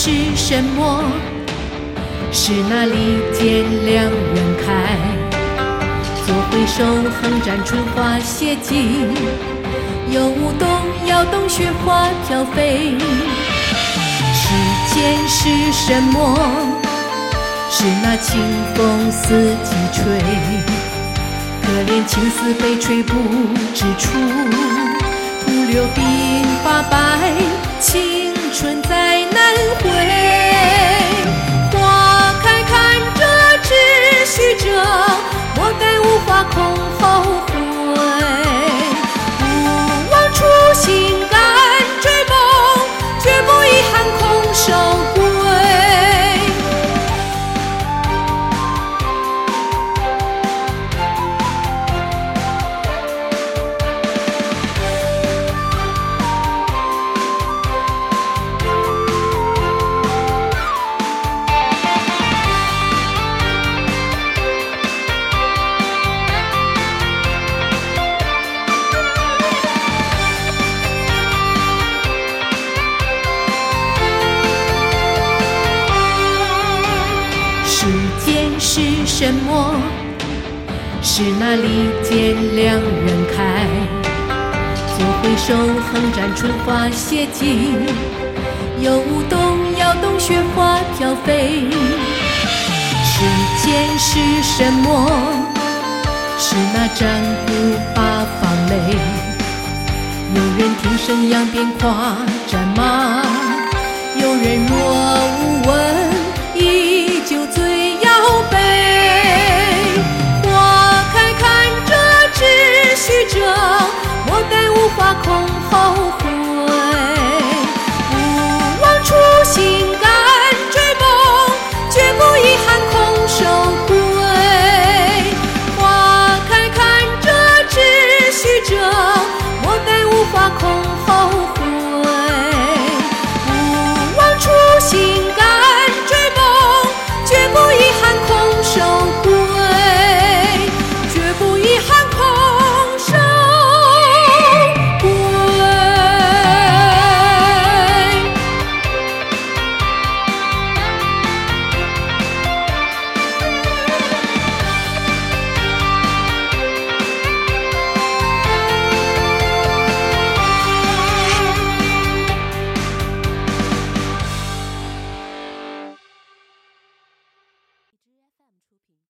是什么？是那利剑两人开，左回首横展春花谢尽，右舞动摇动雪花飘飞。世间是什么？是那清风四季吹，可怜青丝被吹不知处，手间是什么？是那利剑两人开，左回首横展春花谢尽，右舞动摇动雪花飘飞。世间是什么？是那战鼓八方擂，有人听声扬鞭跨战马，有人若无闻，花空后悔。